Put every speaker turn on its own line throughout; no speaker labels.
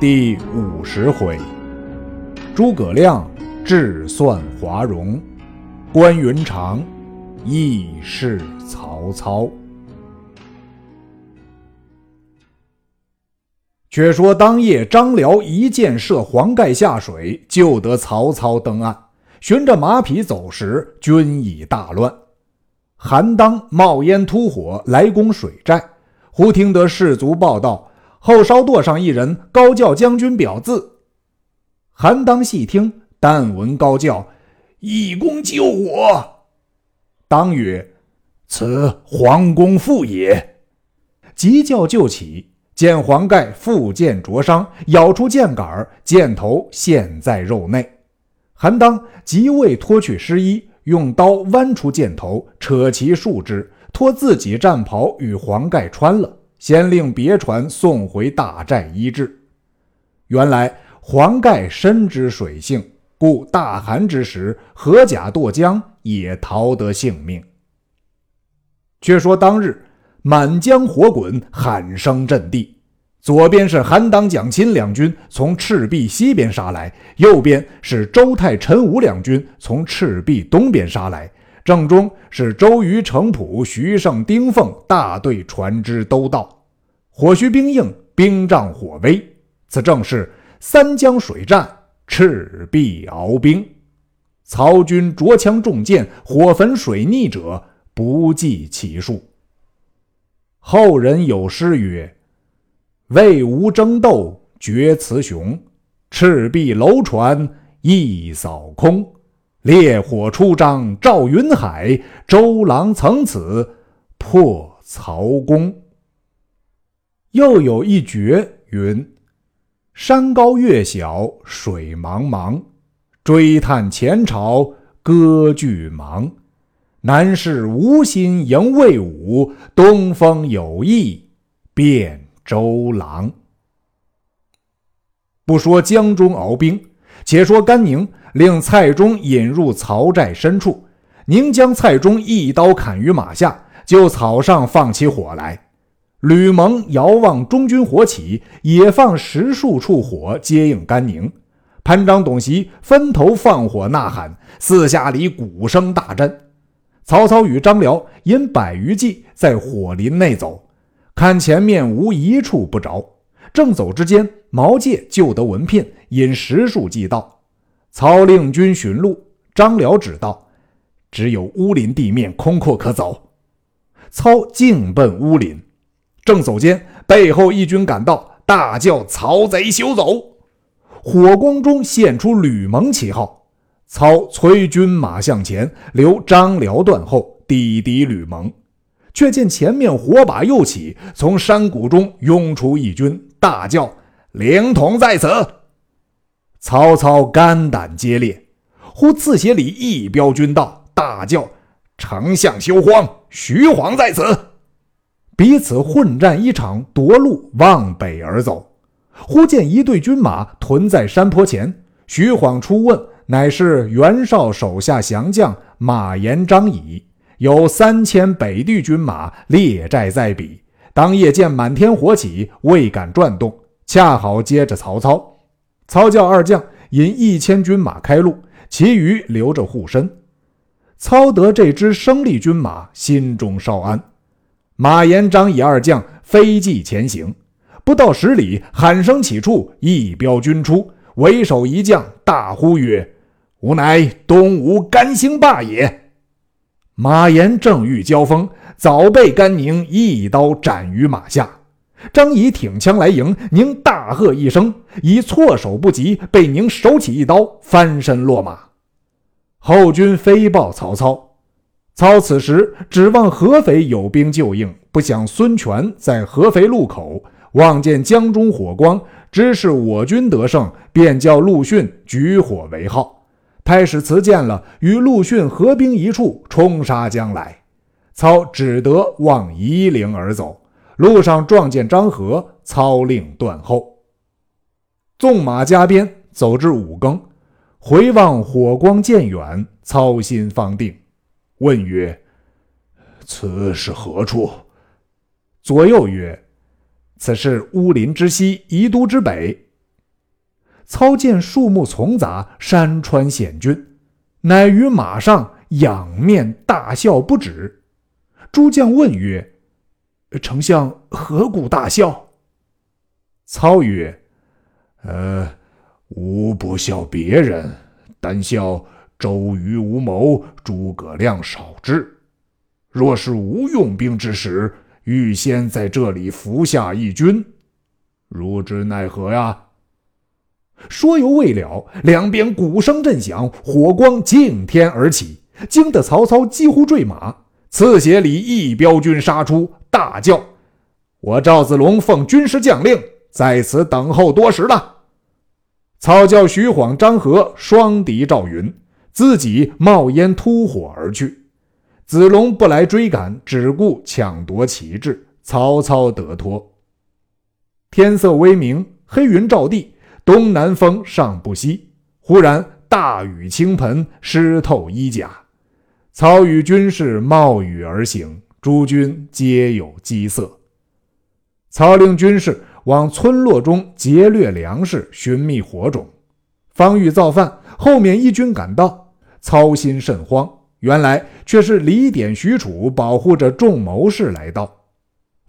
第五十回，诸葛亮智算华容，关云长义释曹操。却说当夜，张辽一箭射黄盖下水，救得曹操登岸。循着马匹走时，军已大乱。韩当冒烟突火来攻水寨，忽听得士卒报道。后稍垛上一人高叫：“将军表字。”韩当细听，但闻高叫：“义公救我！”当曰：“此黄公父也。”急叫救起，见黄盖负剑灼伤，咬出剑杆，剑头陷在肉内。韩当即位脱去湿衣，用刀剜出剑头，扯其树枝，脱自己战袍与黄盖穿了。先令别船送回大寨医治。原来黄盖深知水性，故大寒之时，合甲堕江，也逃得性命。却说当日满江火滚，喊声震地。左边是韩当、蒋钦两军从赤壁西边杀来，右边是周泰、陈武两军从赤壁东边杀来，正中是周瑜、程普、徐盛、丁奉大队船只都到。火虚兵硬，兵仗火威，此正是三江水战，赤壁鏖兵。曹军着枪中箭，火焚水逆者不计其数。后人有诗曰：“魏吴争斗决雌雄，赤壁楼船一扫空。烈火出张照云海，周郎曾此破曹公。”又有一绝云：“山高月小水茫茫，追探前朝割据忙。南市无心迎魏武，东风有意变周郎。”不说江中鏖兵，且说甘宁令蔡中引入曹寨深处，宁将蔡中一刀砍于马下，就草上放起火来。吕蒙遥望中军火起，也放十数处火接应甘宁。潘璋、董袭分头放火呐喊，四下里鼓声大震。曹操与张辽引百余骑在火林内走，看前面无一处不着。正走之间，毛玠救得文聘引十数骑到。操令军寻路，张辽指道：“只有乌林地面空阔可走。”操径奔乌林。正走间，背后一军赶到，大叫：“曹贼休走！”火光中现出吕蒙旗号。操催军马向前，留张辽断后，抵敌吕蒙。却见前面火把又起，从山谷中涌出一军，大叫：“灵统在此！”曹操肝胆皆裂。忽刺斜里一彪军到，大叫：“丞相休慌，徐晃在此！”彼此混战一场，夺路往北而走。忽见一队军马屯在山坡前，徐晃出问，乃是袁绍手下降将马延、张仪，有三千北地军马列寨在彼。当夜见满天火起，未敢转动，恰好接着曹操。操叫二将引一千军马开路，其余留着护身。操得这支生力军马，心中稍安。马延、张仪二将飞骑前行，不到十里，喊声起处，一彪军出，为首一将大呼曰：“吾乃东吴甘兴霸也！”马延正欲交锋，早被甘宁一刀斩于马下。张仪挺枪来迎，宁大喝一声，已措手不及，被宁手起一刀，翻身落马。后军飞报曹操。操此时指望合肥有兵救应，不想孙权在合肥路口望见江中火光，知是我军得胜，便叫陆逊举火为号。太史慈见了，与陆逊合兵一处，冲杀将来。操只得往夷陵而走，路上撞见张合，操令断后。纵马加鞭，走至五更，回望火光渐远，操心方定。问曰：“此是何处？”左右曰：“此是乌林之西，宜都之北。”操见树木丛杂，山川险峻，乃于马上仰面大笑不止。诸将问曰：“丞相何故大笑？”操曰：“
呃，吾不笑别人，单笑周瑜无谋，诸葛亮少智。若是无用兵之时，预先在这里伏下一军，如之奈何呀？”
说犹未了，两边鼓声震响，火光竞天而起，惊得曹操几乎坠马。刺血里一彪军杀出，大叫：“我赵子龙奉军师将令，在此等候多时了。”操叫徐晃、张合双敌赵云，自己冒烟突火而去。子龙不来追赶，只顾抢夺旗帜，曹操得脱。天色微明，黑云罩地。东南风尚不息，忽然大雨倾盆，湿透衣甲。操与军士冒雨而行，诸军皆有饥色。操令军士往村落中劫掠粮食，寻觅火种。方欲造饭，后面一军赶到，操心甚慌。原来却是李典、许褚保护着众谋士来到。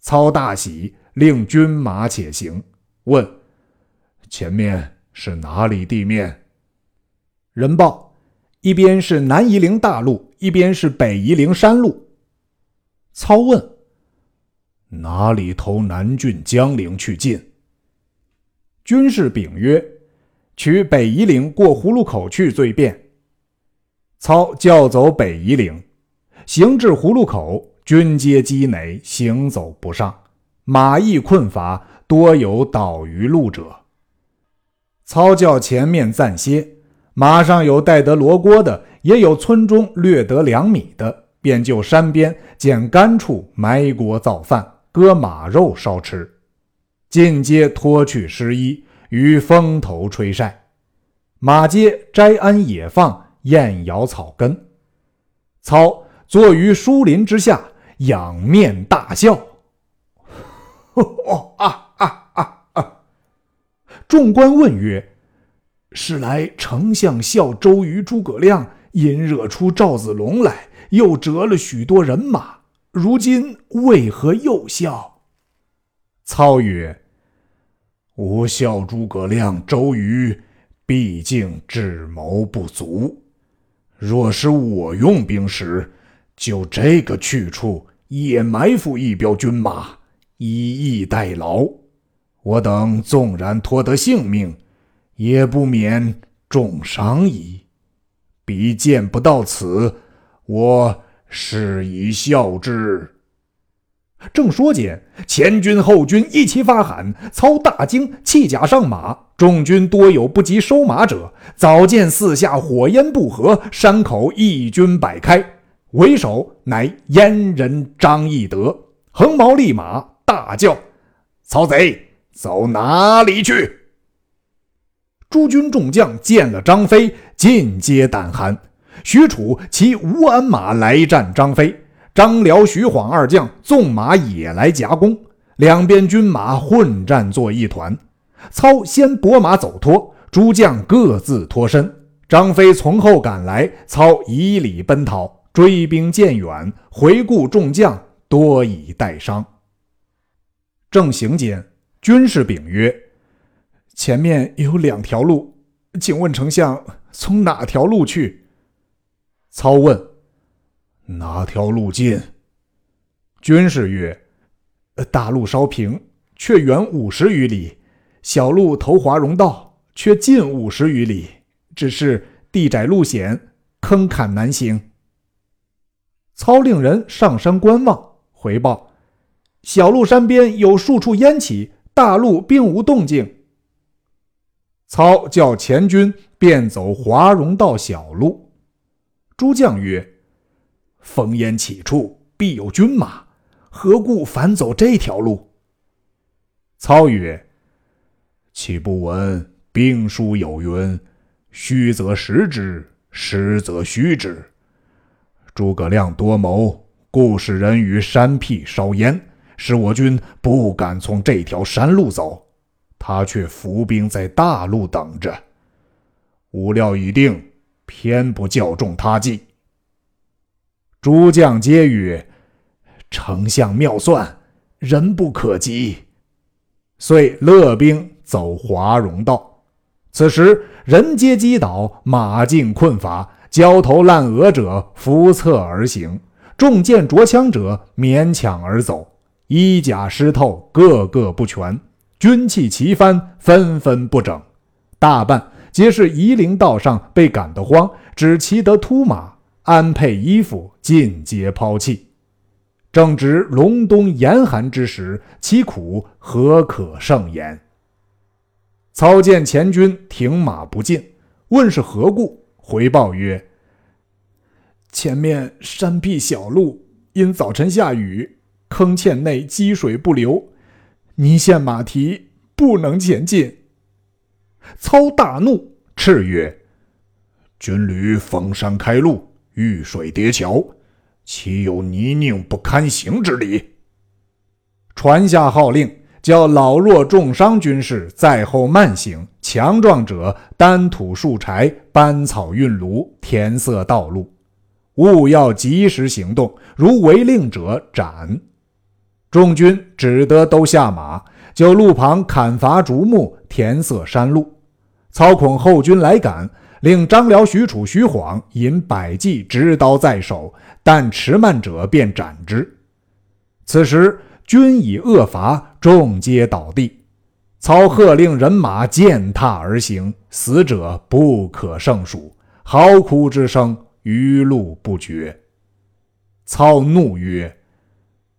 操大喜，令军马且行，问。
前面是哪里地面？
人报，一边是南夷陵大路，一边是北夷陵山路。操问：
哪里投南郡江陵去进？
军士禀曰：取北夷陵过葫芦口去最便。操叫走北夷陵，行至葫芦口，军皆积馁，行走不上，马亦困乏，多有倒于路者。操叫前面暂歇，马上有带得罗锅的，也有村中略得粮米的，便就山边捡干处埋锅造饭，割马肉烧吃。尽皆脱去湿衣，于风头吹晒。马皆摘鞍野放，燕咬草根。操坐于疏林之下，仰面大笑。哦啊！众官问曰：“是来丞相笑周瑜、诸葛亮，因惹出赵子龙来，又折了许多人马。如今为何又笑？”
操曰：“吾笑诸葛亮、周瑜，毕竟智谋不足。若是我用兵时，就这个去处也埋伏一彪军马，以逸待劳。”我等纵然脱得性命，也不免重伤矣。彼见不到此，我是以笑之。
正说间，前军后军一齐发喊，操大惊，弃甲上马。众军多有不及收马者，早见四下火焰不和，山口一军摆开，为首乃燕人张翼德，横矛立马，大叫：“曹贼！”走哪里去？诸军众将见了张飞，尽皆胆寒。许褚骑吴鞍马来战张飞，张辽、徐晃二将纵马也来夹攻，两边军马混战作一团。操先拨马走脱，诸将各自脱身。张飞从后赶来，操以礼奔逃。追兵渐远，回顾众将多已带伤。正行间。军士禀曰：“前面有两条路，请问丞相从哪条路去？”
操问：“哪条路近？”
军士曰：“大路稍平，却远五十余里；小路投华容道，却近五十余里。只是地窄路险，坑坎难行。”操令人上山观望，回报：“小路山边有数处烟起。”大路并无动静。操叫前军便走华容道小路。诸将曰：“烽烟起处必有军马，何故反走这条路？”
操曰：“岂不闻兵书有云：‘虚则实之，实则虚之。’诸葛亮多谋，故使人于山僻烧烟。”使我军不敢从这条山路走，他却伏兵在大路等着。吾料已定，偏不教中他计。”
诸将皆曰：“丞相妙算，人不可及。”遂勒兵走华容道。此时人皆击倒，马尽困乏，焦头烂额者扶侧而行，中箭着枪者勉强而走，衣甲湿透，个个不全，军器齐翻，纷纷不整，大半皆是夷陵道上被赶得慌，只骑得秃马，安配衣服尽皆抛弃。正值隆冬严寒之时，其苦何可胜言？操见前军停马不进，问是何故？回报曰：“前面山僻小路，因早晨下雨，坑堑内积水不流，泥陷马蹄，不能前进。”操大怒，叱曰：“
军旅逢山开路，遇水叠桥，岂有泥泞不堪行之理？”
传下号令。叫老弱重伤军士在后慢行，强壮者担土树柴、搬草运炉，填塞道路。务要及时行动，如违令者斩。众军只得都下马，就路旁砍伐竹木，填塞山路。操恐后军来赶，令张辽、许褚、徐晃引百骑执刀在手，但迟慢者便斩之。此时。军已恶乏，众皆倒地。操喝令人马践踏而行，死者不可胜数，嚎哭之声余路不绝。操怒曰：“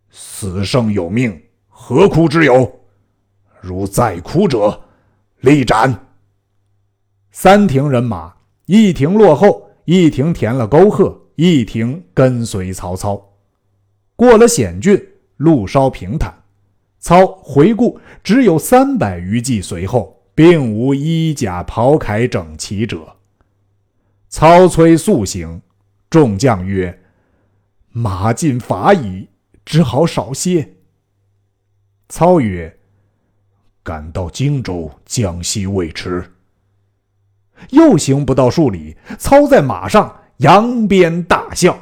死生有命，何哭之有？如再哭者，立斩！”三庭人马，一亭落后，一亭填了沟壑，一亭跟随曹操，过了险峻。路稍平坦，操回顾只有三百余骑随后，并无衣甲袍铠整齐者。操催速行，众将曰：“马尽乏矣，只好少歇。”操曰：“
赶到荆州，将西未迟。”
又行不到数里，操在马上扬鞭大笑：“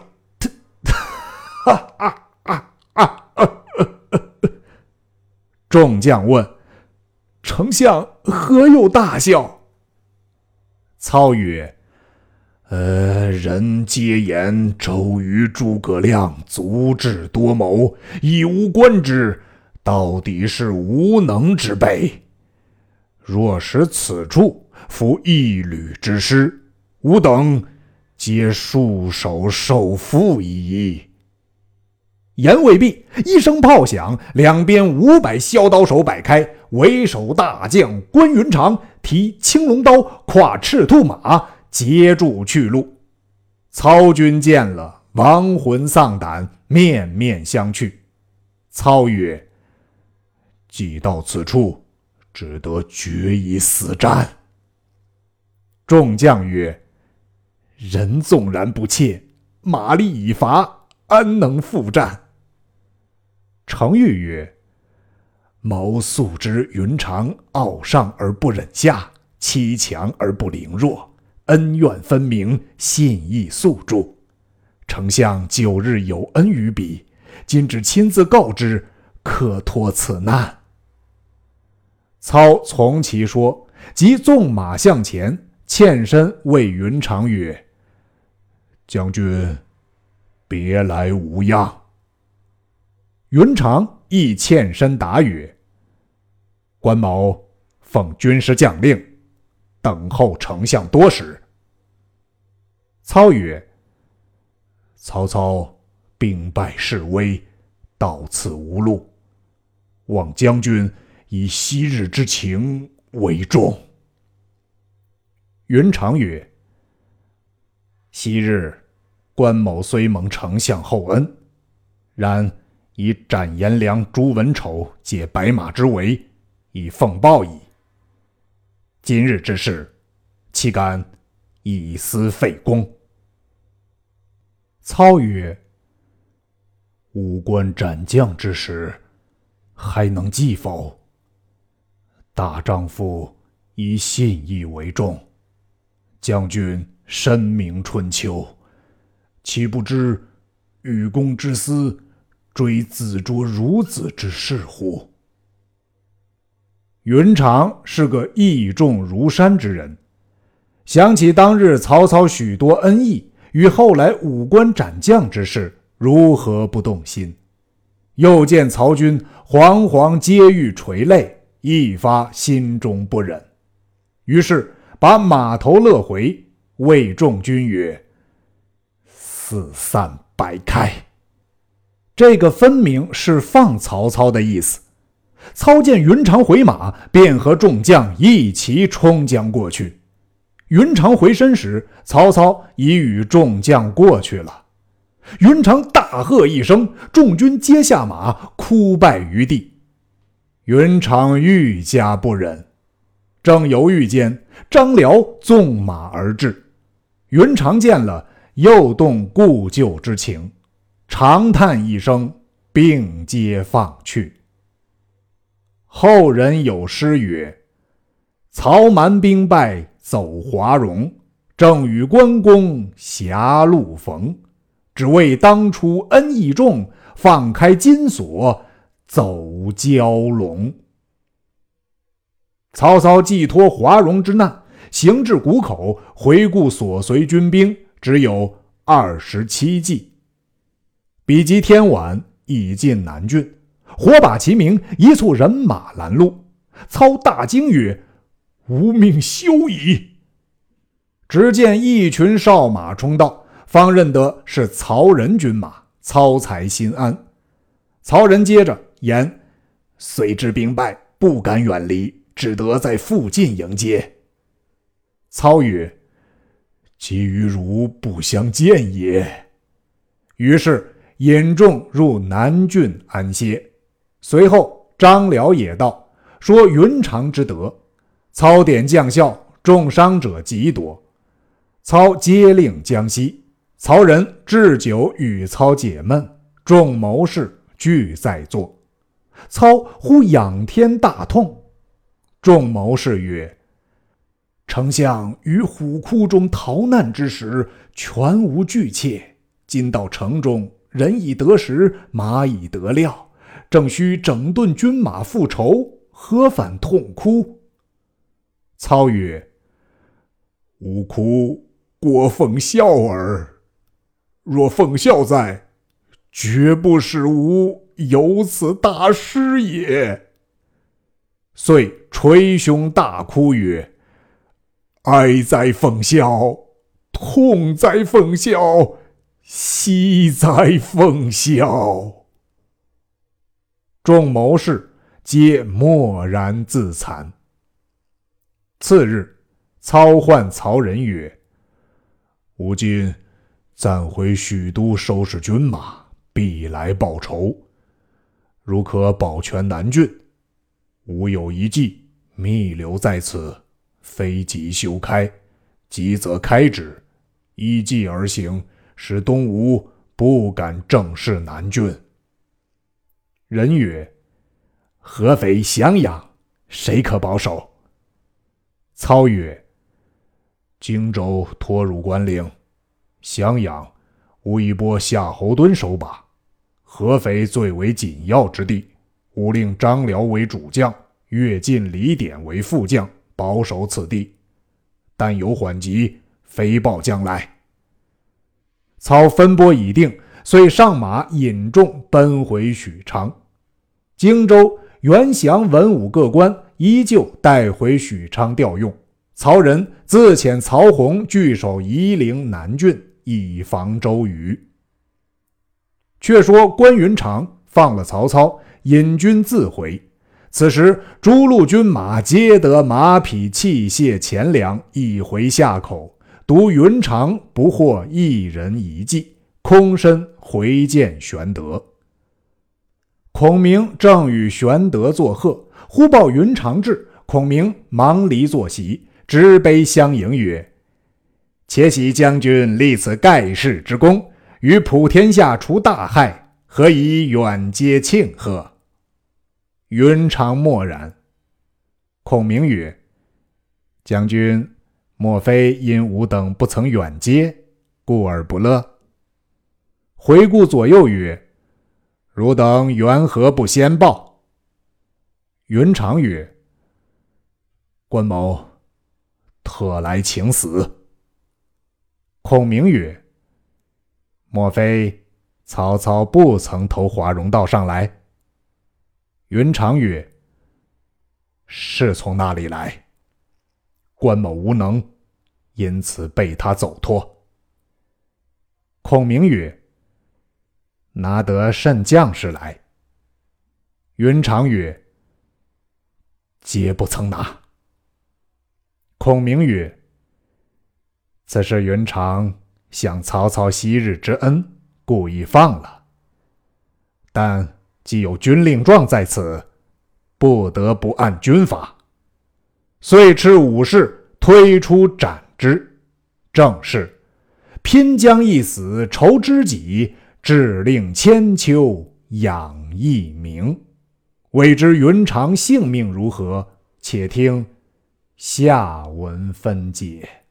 哈哈！”众将问：“丞相何又大笑？”
操曰：“呃，人皆言周瑜、诸葛亮足智多谋，以无官之，到底是无能之辈。若使此处伏一旅之师，吾等皆束手受缚矣。”
言未毕，一声炮响，两边五百削刀手摆开，为首大将关云长提青龙刀，跨赤兔马，截住去路。操军见了，亡魂丧胆，面面相觑。操曰：“
既到此处，只得决一死战。”
众将曰：“人纵然不怯，马力已乏，安能复战？”程昱曰：“某素知云长傲上而不忍下，欺强而不凌弱，恩怨分明，信义素著。丞相九日有恩于彼，今只亲自告知，可脱此难。”操从其说，即纵马向前，欠身谓云长曰：“
将军，别来无恙。”
云长亦欠身答曰：“关某奉军师将令，等候丞相多时。”操曰：“
曹操兵败势危，到此无路，望将军以昔日之情为重。”
云长曰：“昔日关某虽蒙丞相厚恩，然……”以斩颜良、诛文丑，解白马之围，以奉报矣。今日之事，岂敢以私废公？
操曰：“武关斩将之时，还能记否？大丈夫以信义为重，将军深明春秋，岂不知与公之私，追子卓孺子之事乎？
云长是个义重如山之人，想起当日曹操许多恩义与后来武官斩将之事，如何不动心？又见曹军惶惶皆欲垂泪，一发心中不忍，于是把马头勒回，谓众军曰：“四散摆开。”这个分明是放曹操的意思。操见云长回马，便和众将一齐冲将过去。云长回身时，曹操已与众将过去了。云长大喝一声，众军皆下马，哭拜于地。云长愈加不忍，正犹豫间，张辽纵马而至。云长见了，又动故旧之情，长叹一声，并皆放去。后人有诗曰：“曹瞒兵败走华容，正与关公狭路逢。只为当初恩义重，放开金锁走蛟龙。”曹操寄托华容之难，行至谷口，回顾所随军兵，只有二十七骑。比及天晚，已进南郡。火把齐鸣，一簇人马拦路。操大惊曰：“吾命休矣！”只见一群哨马冲到，方认得是曹仁军马。操才心安。曹仁接着言：“虽知兵败，不敢远离，只得在附近迎接。”操曰：“其与汝不相见也。”于是引众入南郡安歇。随后，张辽也到，说云长之德。操点将校，重伤者极多。操接令江西。曹仁置酒与操解闷，众谋士俱在座。操忽仰天大痛。众谋士曰：“丞相于虎窟中逃难之时，全无惧怯。今到城中，人已得食，马已得料。”正需整顿军马复仇，何反痛哭？操曰：“吾哭过奉孝耳。若奉孝在，绝不使吾有此大失也。”遂捶胸大哭曰：“哀哉奉孝，痛哉奉孝，惜哉奉孝。”众谋士皆默然自惭。次日，操唤曹仁曰：“吾今暂回许都收拾军马，必来报仇。如可保全南郡，吾有一计，密留在此，非急修开，急则开之。依计而行，使东吴不敢正视南郡。”人曰：“合肥襄阳，谁可保守？”操曰：“荆州托入关岭，襄阳吾一拨夏侯惇守把，合肥最为紧要之地，吾令张辽为主将，跃进、李典为副将，保守此地。但有缓急，飞报将来。”操分拨已定，遂上马引众奔回许昌。荆州、袁祥、文武各官依旧带回许昌调用。曹仁自遣曹洪据守夷陵南郡，以防周瑜。却说关云长放了曹操，引军自回。此时诸路军马皆得马匹、器械、钱粮，一回下口。独云长不获一人一骑，空身回见玄德。孔明正与玄德作贺，忽报云长至。孔明忙离坐席，执杯相迎曰：“且喜将军立此盖世之功，与普天下除大害，何以远接庆贺？”云长默然。孔明曰：“将军，莫非因吾等不曾远接，故而不乐？”回顾左右曰：“汝等缘何不先报？”云长曰：“关某特来请死。”孔明曰：“莫非曹操不曾投华容道上来？”云长曰：“是从那里来？关某无能，因此被他走脱。”孔明曰：“拿得甚将士来？”云长曰：“皆不曾拿。”孔明曰：“此是云长想曹操昔日之恩，故意放了。但……”既有军令状在此，不得不按军法，遂持武士推出斩之。正是拼将一死酬知己，致令千秋养一名。未知云长性命如何？且听下文分解。